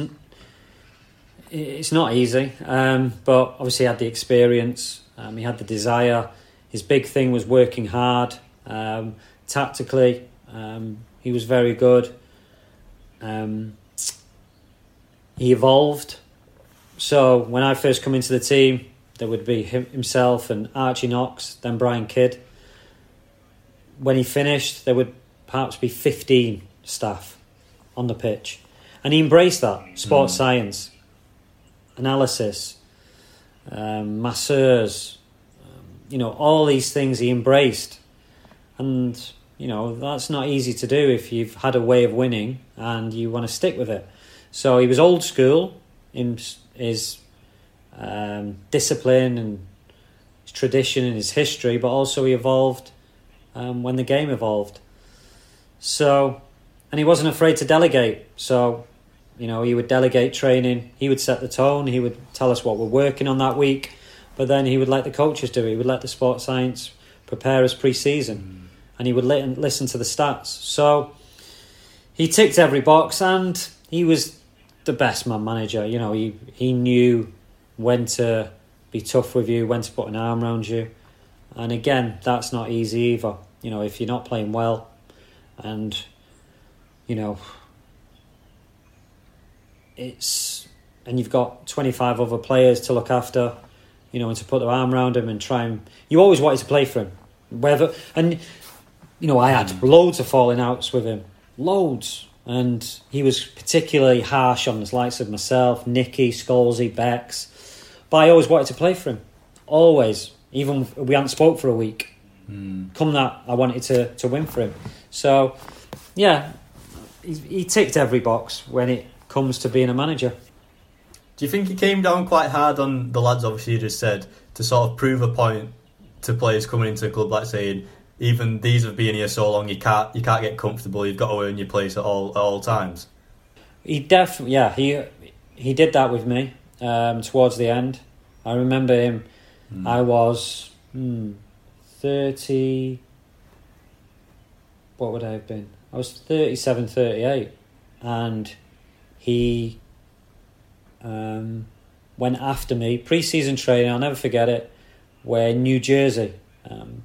it's not easy. Um, but obviously, he had the experience. Um, he had the desire. His big thing was working hard. Um, tactically, um, he was very good. Um, he evolved. So when I first come into the team, there would be him, himself and Archie Knox, then Brian Kidd when he finished, there would perhaps be 15 staff on the pitch. And he embraced that sports Mm. science, analysis, um, masseurs, um, you know, all these things he embraced. And, you know, that's not easy to do if you've had a way of winning and you want to stick with it. So he was old school in his um, discipline and his tradition and his history, but also he evolved um, when the game evolved. So, and he wasn't afraid to delegate. So, you know, he would delegate training, he would set the tone, he would tell us what we're working on that week, but then he would let the coaches do it. He would let the sports science prepare us pre season, mm. and he would li- listen to the stats. So, he ticked every box and he was the best man manager. You know, he, he knew when to be tough with you, when to put an arm around you. And again, that's not easy either. You know, if you're not playing well and, you know, it's, and you've got 25 other players to look after, you know, and to put their arm around him and try and, you always wanted to play for him. Whether, and, you know, I had mm. loads of falling outs with him. Loads and he was particularly harsh on the likes of myself, Nicky, Scholesy, Becks. But I always wanted to play for him, always. Even if we hadn't spoke for a week. Mm. Come that, I wanted to to win for him. So, yeah, he, he ticked every box when it comes to being a manager. Do you think he came down quite hard on the lads? Obviously, you just said to sort of prove a point to players coming into the club, like saying even these have been here so long, you can't you can't get comfortable. You've got to earn your place at all at all times. He definitely, yeah, he he did that with me um, towards the end. I remember him. Mm. I was hmm, thirty. What would I have been? I was 37, 38. and he um, went after me pre-season training. I'll never forget it. Where New Jersey. Um,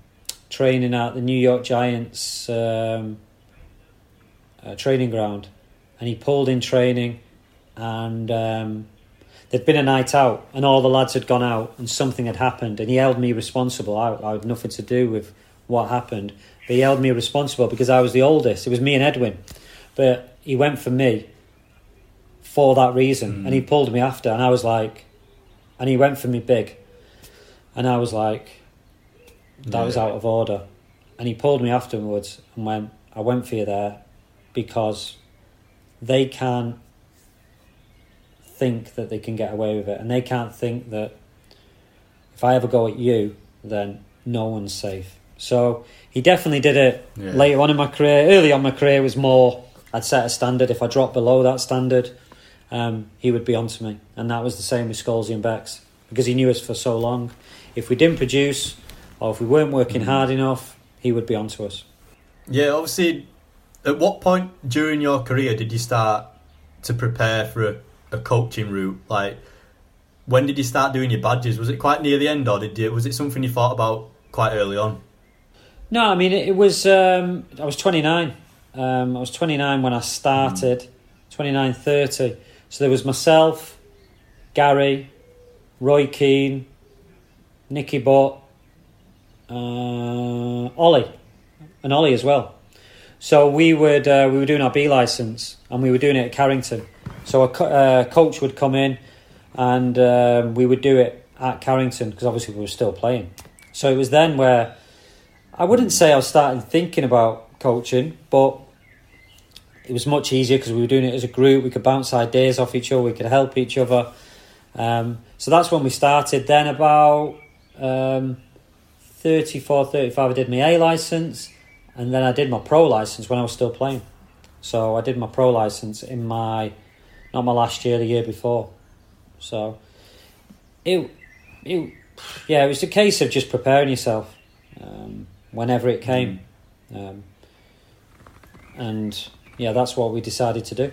training at the New York Giants um, uh, training ground, and he pulled in training, and um, there'd been a night out, and all the lads had gone out, and something had happened, and he held me responsible. I, I had nothing to do with what happened, but he held me responsible because I was the oldest. It was me and Edwin, but he went for me for that reason, mm. and he pulled me after, and I was like, and he went for me big, and I was like that was out of order. And he pulled me afterwards and went, I went for you there because they can't think that they can get away with it. And they can't think that if I ever go at you, then no one's safe. So he definitely did it yeah. later on in my career. Early on my career was more, I'd set a standard. If I dropped below that standard, um, he would be onto me. And that was the same with Scholesy and Becks because he knew us for so long. If we didn't produce, or if we weren't working mm. hard enough, he would be onto us. Yeah, obviously, at what point during your career did you start to prepare for a, a coaching route? Like, when did you start doing your badges? Was it quite near the end, or did you, was it something you thought about quite early on? No, I mean it, was. Um, I was twenty nine. Um, I was twenty nine when I started. Mm. 29, 30. So there was myself, Gary, Roy Keane, Nicky Butt, uh, Ollie, and Ollie as well. So we would uh, we were doing our B license and we were doing it at Carrington. So a co- uh, coach would come in and um, we would do it at Carrington because obviously we were still playing. So it was then where I wouldn't say I starting thinking about coaching, but it was much easier because we were doing it as a group. We could bounce ideas off each other. We could help each other. Um, so that's when we started. Then about um, 34, 35, I did my A license, and then I did my pro license when I was still playing. So I did my pro license in my, not my last year, the year before. So it, it, yeah, it was a case of just preparing yourself um, whenever it came, mm. um, and yeah, that's what we decided to do.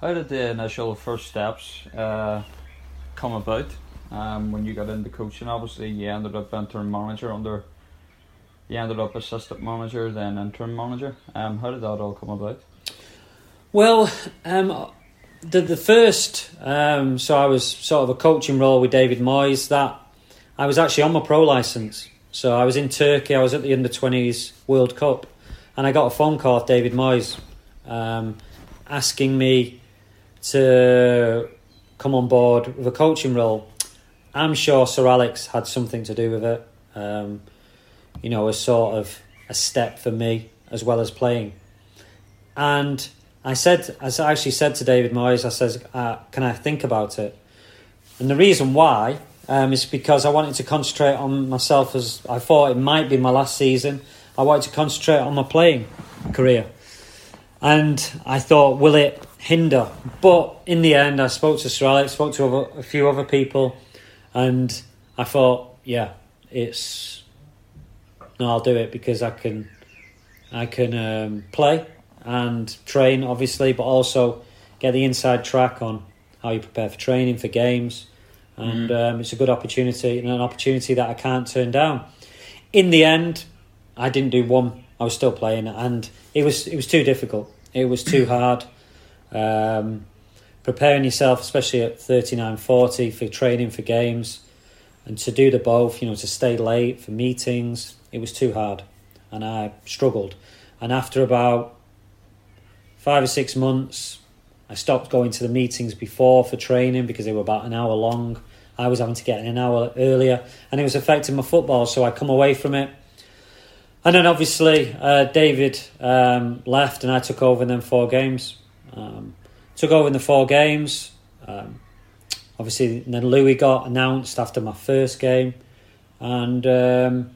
How did the initial first steps uh, come about? Um, when you got into coaching. Obviously, you ended up interim manager under. You ended up assistant manager, then interim manager. Um, how did that all come about? Well, um, the the first, um, so I was sort of a coaching role with David Moyes. That I was actually on my pro license. So I was in Turkey. I was at the under twenties World Cup, and I got a phone call of David Moyes um, asking me to come on board with a coaching role I'm sure Sir Alex had something to do with it. Um, you know, a sort of a step for me as well as playing. And I said, as I actually said to David Moyes, I says, uh, "Can I think about it?" And the reason why um, is because I wanted to concentrate on myself as I thought it might be my last season. I wanted to concentrate on my playing career. And I thought, will it hinder? But in the end, I spoke to Sir Alex, spoke to other, a few other people, and I thought, yeah, it's no, I'll do it because I can, I can um, play and train, obviously, but also get the inside track on how you prepare for training for games, and Mm. um, it's a good opportunity and an opportunity that I can't turn down. In the end, I didn't do one. I was still playing, and it was it was too difficult. It was too hard. Um, preparing yourself, especially at 39, 40, for training for games, and to do the both, you know, to stay late for meetings, it was too hard, and I struggled. And after about five or six months, I stopped going to the meetings before for training because they were about an hour long. I was having to get in an hour earlier, and it was affecting my football. So I come away from it, and then obviously uh, David um, left, and I took over in them four games. Um, took over in the four games. Um, obviously, then Louis got announced after my first game, and um,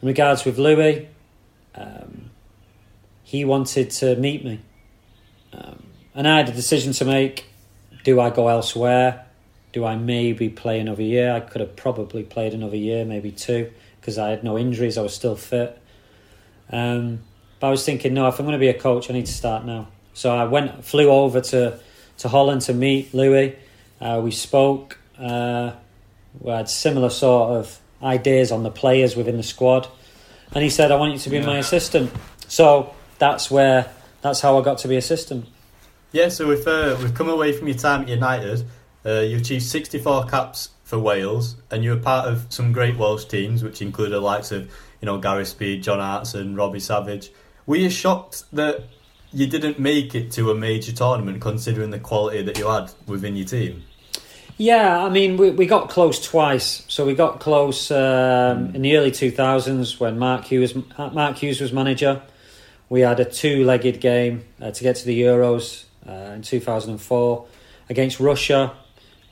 in regards with Louis, um, he wanted to meet me, um, and I had a decision to make: do I go elsewhere? Do I maybe play another year? I could have probably played another year, maybe two, because I had no injuries. I was still fit. Um, but I was thinking, no, if I'm going to be a coach, I need to start now. So I went, flew over to, to Holland to meet Louis. Uh, we spoke. Uh, we had similar sort of ideas on the players within the squad, and he said, "I want you to be my assistant." So that's where that's how I got to be assistant. Yeah, so we've uh, we've come away from your time at United. Uh, you achieved 64 caps for Wales, and you were part of some great Welsh teams, which included the likes of you know Gary Speed, John Hartson, Robbie Savage. Were you shocked that you didn't make it to a major tournament, considering the quality that you had within your team? Yeah, I mean, we, we got close twice. So we got close um, in the early 2000s when Mark Hughes, Mark Hughes was manager. We had a two legged game uh, to get to the Euros uh, in 2004 against Russia.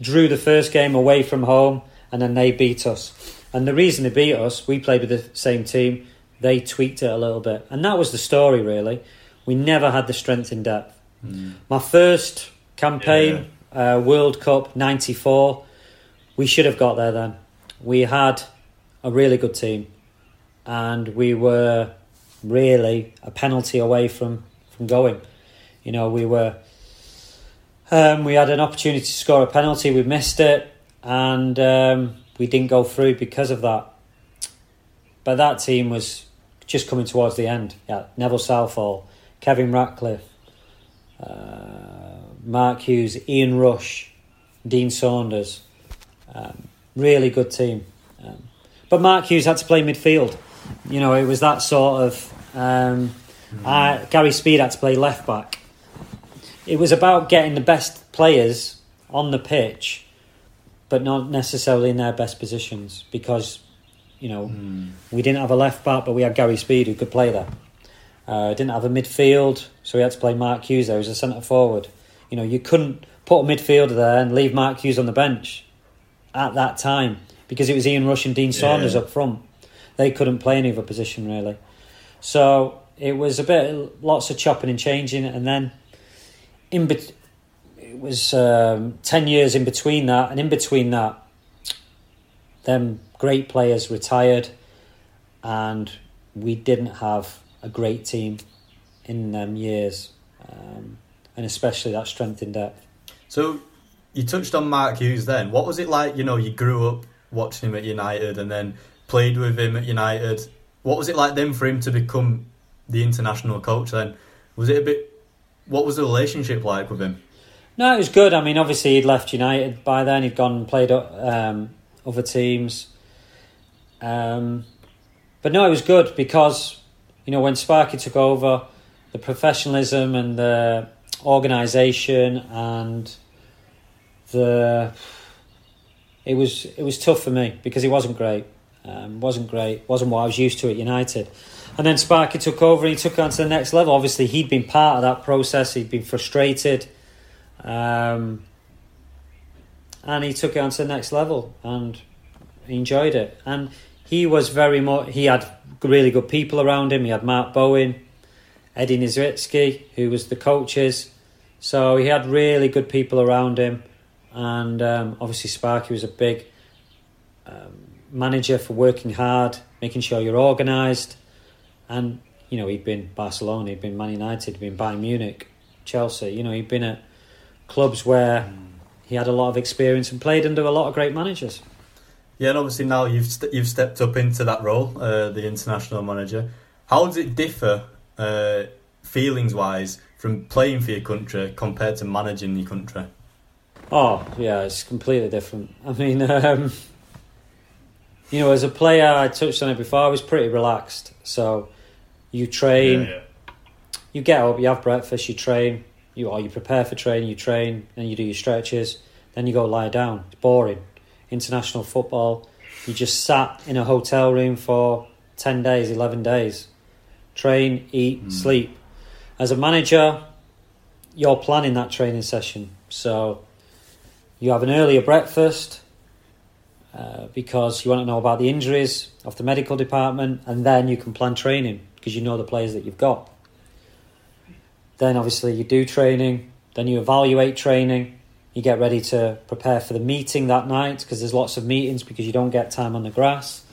Drew the first game away from home, and then they beat us. And the reason they beat us, we played with the same team, they tweaked it a little bit. And that was the story, really. We never had the strength in depth. My first campaign, uh, World Cup '94, we should have got there then. We had a really good team, and we were really a penalty away from from going. You know, we were. Um, we had an opportunity to score a penalty, we missed it, and um, we didn't go through because of that. But that team was just coming towards the end. Yeah, Neville Southall, Kevin Ratcliffe, uh, Mark Hughes, Ian Rush, Dean Saunders. Um, really good team. Um, but Mark Hughes had to play midfield. You know, it was that sort of. Um, I, Gary Speed had to play left back. It was about getting the best players on the pitch, but not necessarily in their best positions because, you know, we didn't have a left back, but we had Gary Speed who could play there. Uh, didn't have a midfield, so we had to play Mark Hughes there as a centre forward. You know, you couldn't put a midfielder there and leave Mark Hughes on the bench at that time because it was Ian Rush and Dean Saunders Yeah. up front. They couldn't play any other position really. So it was a bit, lots of chopping and changing, and then in bet- it was um, ten years in between that, and in between that, them great players retired, and we didn't have a great team in them years, um, and especially that strength in depth. So you touched on Mark Hughes then. What was it like? You know, you grew up watching him at United and then played with him at United. What was it like then for him to become the international coach then? Was it a bit. What was the relationship like with him? No, it was good. I mean, obviously he'd left United by then. He'd gone and played um, other teams. Um, but no, it was good because you know when Sparky took over, the professionalism and the organisation and the it was it was tough for me because it wasn't great. Um, wasn't great. wasn't what I was used to at United. And then Sparky took over and he took on to the next level. Obviously, he'd been part of that process. He'd been frustrated, um, and he took it on to the next level and he enjoyed it. And he was very much. He had really good people around him. He had Mark Bowen, Eddie Niedzwiecki, who was the coaches. So he had really good people around him, and um, obviously Sparky was a big um, manager for working hard, making sure you're organised, and you know he'd been Barcelona, he'd been Man United, he'd been Bayern Munich, Chelsea. You know he'd been at clubs where he had a lot of experience and played under a lot of great managers. Yeah, and obviously now you've st- you've stepped up into that role, uh, the international manager. How does it differ, uh, feelings wise, from playing for your country compared to managing your country? Oh yeah, it's completely different. I mean, um, you know, as a player, I touched on it before. I was pretty relaxed. So you train, Yeah, yeah. you get up, you have breakfast, you train, you or you prepare for training, you train, and you do your stretches, then you go lie down. It's boring. International football, you just sat in a hotel room for ten days, eleven days, train, eat, Mm. sleep. As a manager, you're planning that training session, so you have an earlier breakfast. Uh, because you want to know about the injuries of the medical department, and then you can plan training because you know the players that you've got. Then obviously you do training, then you evaluate training, you get ready to prepare for the meeting that night because there's lots of meetings because you don't get time on the grass.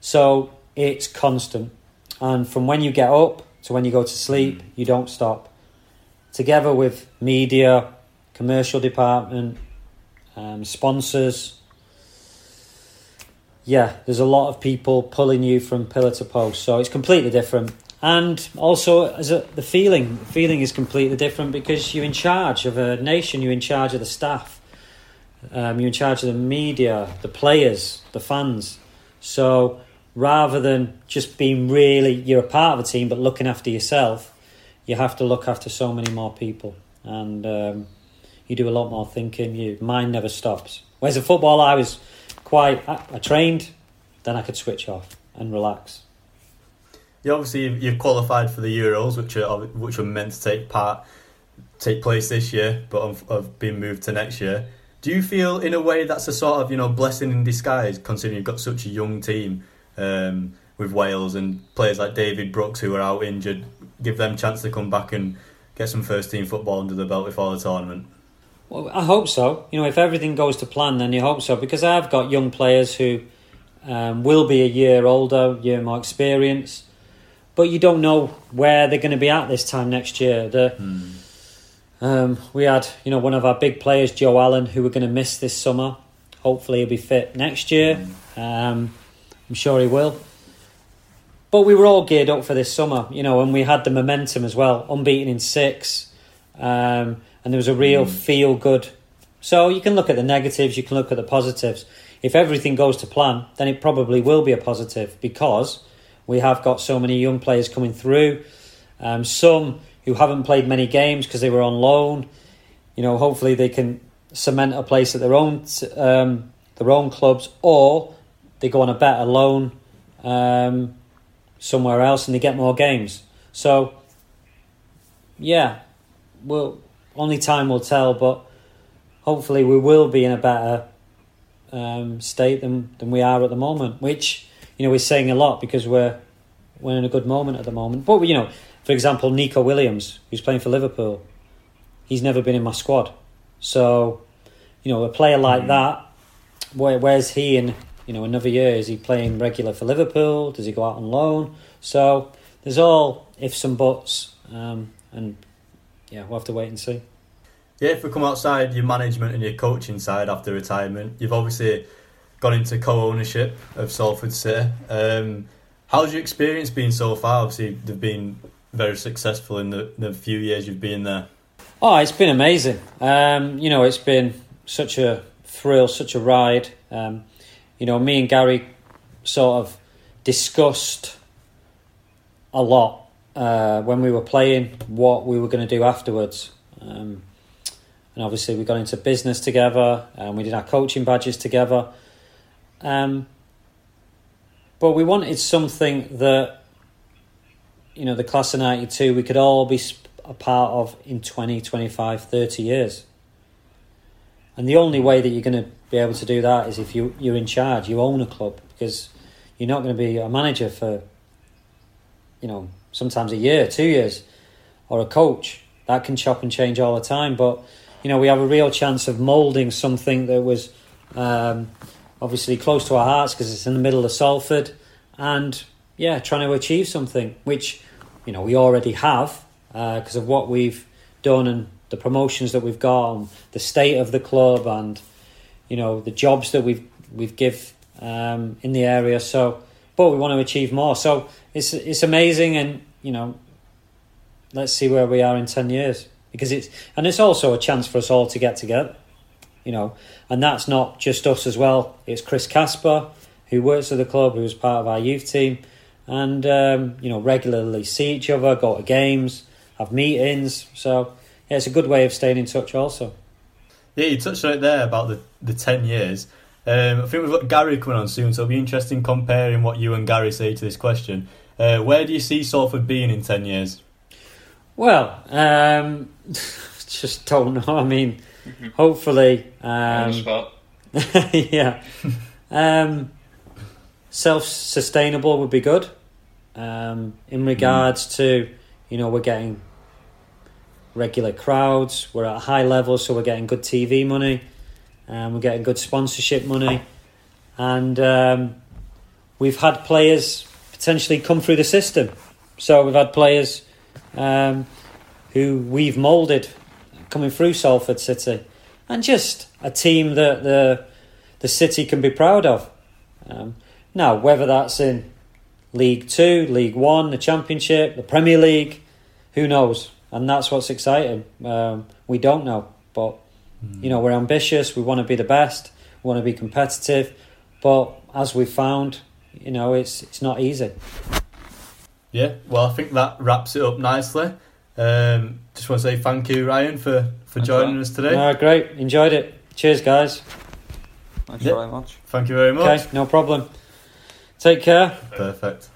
So it's constant. And from when you get up to when you go to sleep, you don't stop. Together with media, commercial department, um, sponsors, yeah, there's a lot of people pulling you from pillar to post, so it's completely different. And also, as a, the feeling, the feeling is completely different because you're in charge of a nation. You're in charge of the staff. Um, you're in charge of the media, the players, the fans. So rather than just being really, you're a part of a team, but looking after yourself, you have to look after so many more people, and um, you do a lot more thinking. Your mind never stops. Whereas in football, I was quite. I, I trained, then I could switch off and relax. Yeah, obviously you've, qualified for the Euros, which are which are meant to take part take place this year, but have, have been moved to next year. Do you feel, in a way, that's a sort of you know blessing in disguise, considering you've got such a young team um, with Wales and players like David Brooks who are out injured, give them a chance to come back and get some first team football under the belt before the tournament? Well, I hope so. You know, if everything goes to plan, then you hope so because I've got young players who um, will be a year older, year more experience, but you don't know where they're going to be at this time next year. The, um, we had, you know, one of our big players, Joe Allen, who we're going to miss this summer. Hopefully, he'll be fit next year. Um, I'm sure he will. But we were all geared up for this summer, you know, and we had the momentum as well, unbeaten in six, um, and there was a real feel good. So you can look at the negatives, you can look at the positives. If everything goes to plan, then it probably will be a positive because we have got so many young players coming through. Um, some who haven't played many games because they were on loan. You know, hopefully they can cement a place at their own um, their own clubs, or they go on a better loan um, somewhere else and they get more games. So, yeah, well, only time will tell, but hopefully we will be in a better um, state than than we are at the moment. Which you know we're saying a lot because we're we're in a good moment at the moment. But you know, for example, Neco Williams, who's playing for Liverpool, he's never been in my squad. So, you know, a player like that, where where's he in you know another year? Is he playing regular for Liverpool? Does he go out on loan? So there's all ifs and buts, um, and yeah, we'll have to wait and see. Yeah, if we come outside your management and your coaching side after retirement, you've obviously gone into co-ownership of Salford City. Um, how's your experience been so far? Obviously, they've been very successful in the, the few years you've been there. Oh, it's been amazing. Um, you know, it's been such a thrill, such a ride. Um, you know, me and Gary sort of discussed a lot uh, when we were playing what we were going to do afterwards. Um, and obviously we got into business together, and we did our coaching badges together. Um, but we wanted something that, you know, the class of 92, we could all be a part of in 20, 25, 30 years. And the only way that you're going to be able to do that is if you, you're in charge, you own a club, because you're not going to be a manager for, you know, sometimes a year, two years, or a coach. That can chop and change all the time. But, you know, we have a real chance of moulding something that was um, obviously close to our hearts because it's in the middle of Salford. And, yeah, trying to achieve something, which, you know, we already have because uh, of what we've done and the promotions that we've got and the state of the club and, you know, the jobs that we've, we've give um, in the area. So, but we want to achieve more. So it's it's amazing, and you know, let's see where we are in ten years because it's and it's also a chance for us all to get together. You know, and that's not just us as well. It's Chris Casper who works at the club, who's part of our youth team, and um, you know regularly see each other, go to games, have meetings. So yeah, it's a good way of staying in touch also. Yeah, you touched on it there about the, the 10 years. Um, I think we've got Gary coming on soon, so it'll be interesting comparing what you and Gary say to this question. Uh, where do you see Salford being in 10 years? Well, um, just don't know. I mean, mm-hmm. hopefully. Um, yeah. um, Self sustainable would be good. Um, in regards mm. to, you know, we're getting regular crowds, we're at a high level, so we're getting good TV money and we're getting good sponsorship money, and um, we've had players potentially come through the system. So we've had players um, who we've moulded coming through Salford City, and just a team that the the city can be proud of. Um, now, whether that's in League Two, League One, the Championship, the Premier League, who knows? And that's what's exciting. Um, we don't know, but you know, we're ambitious, we want to be the best, we want to be competitive, but as we've found, you know, it's it's not easy. Yeah, well, I think that wraps it up nicely. Um, just want to say thank you, Ryan, for, for joining us today. No, great, enjoyed it. Cheers, guys. Thanks yeah. very much. Thank you very much. Okay, no problem. Take care. Perfect.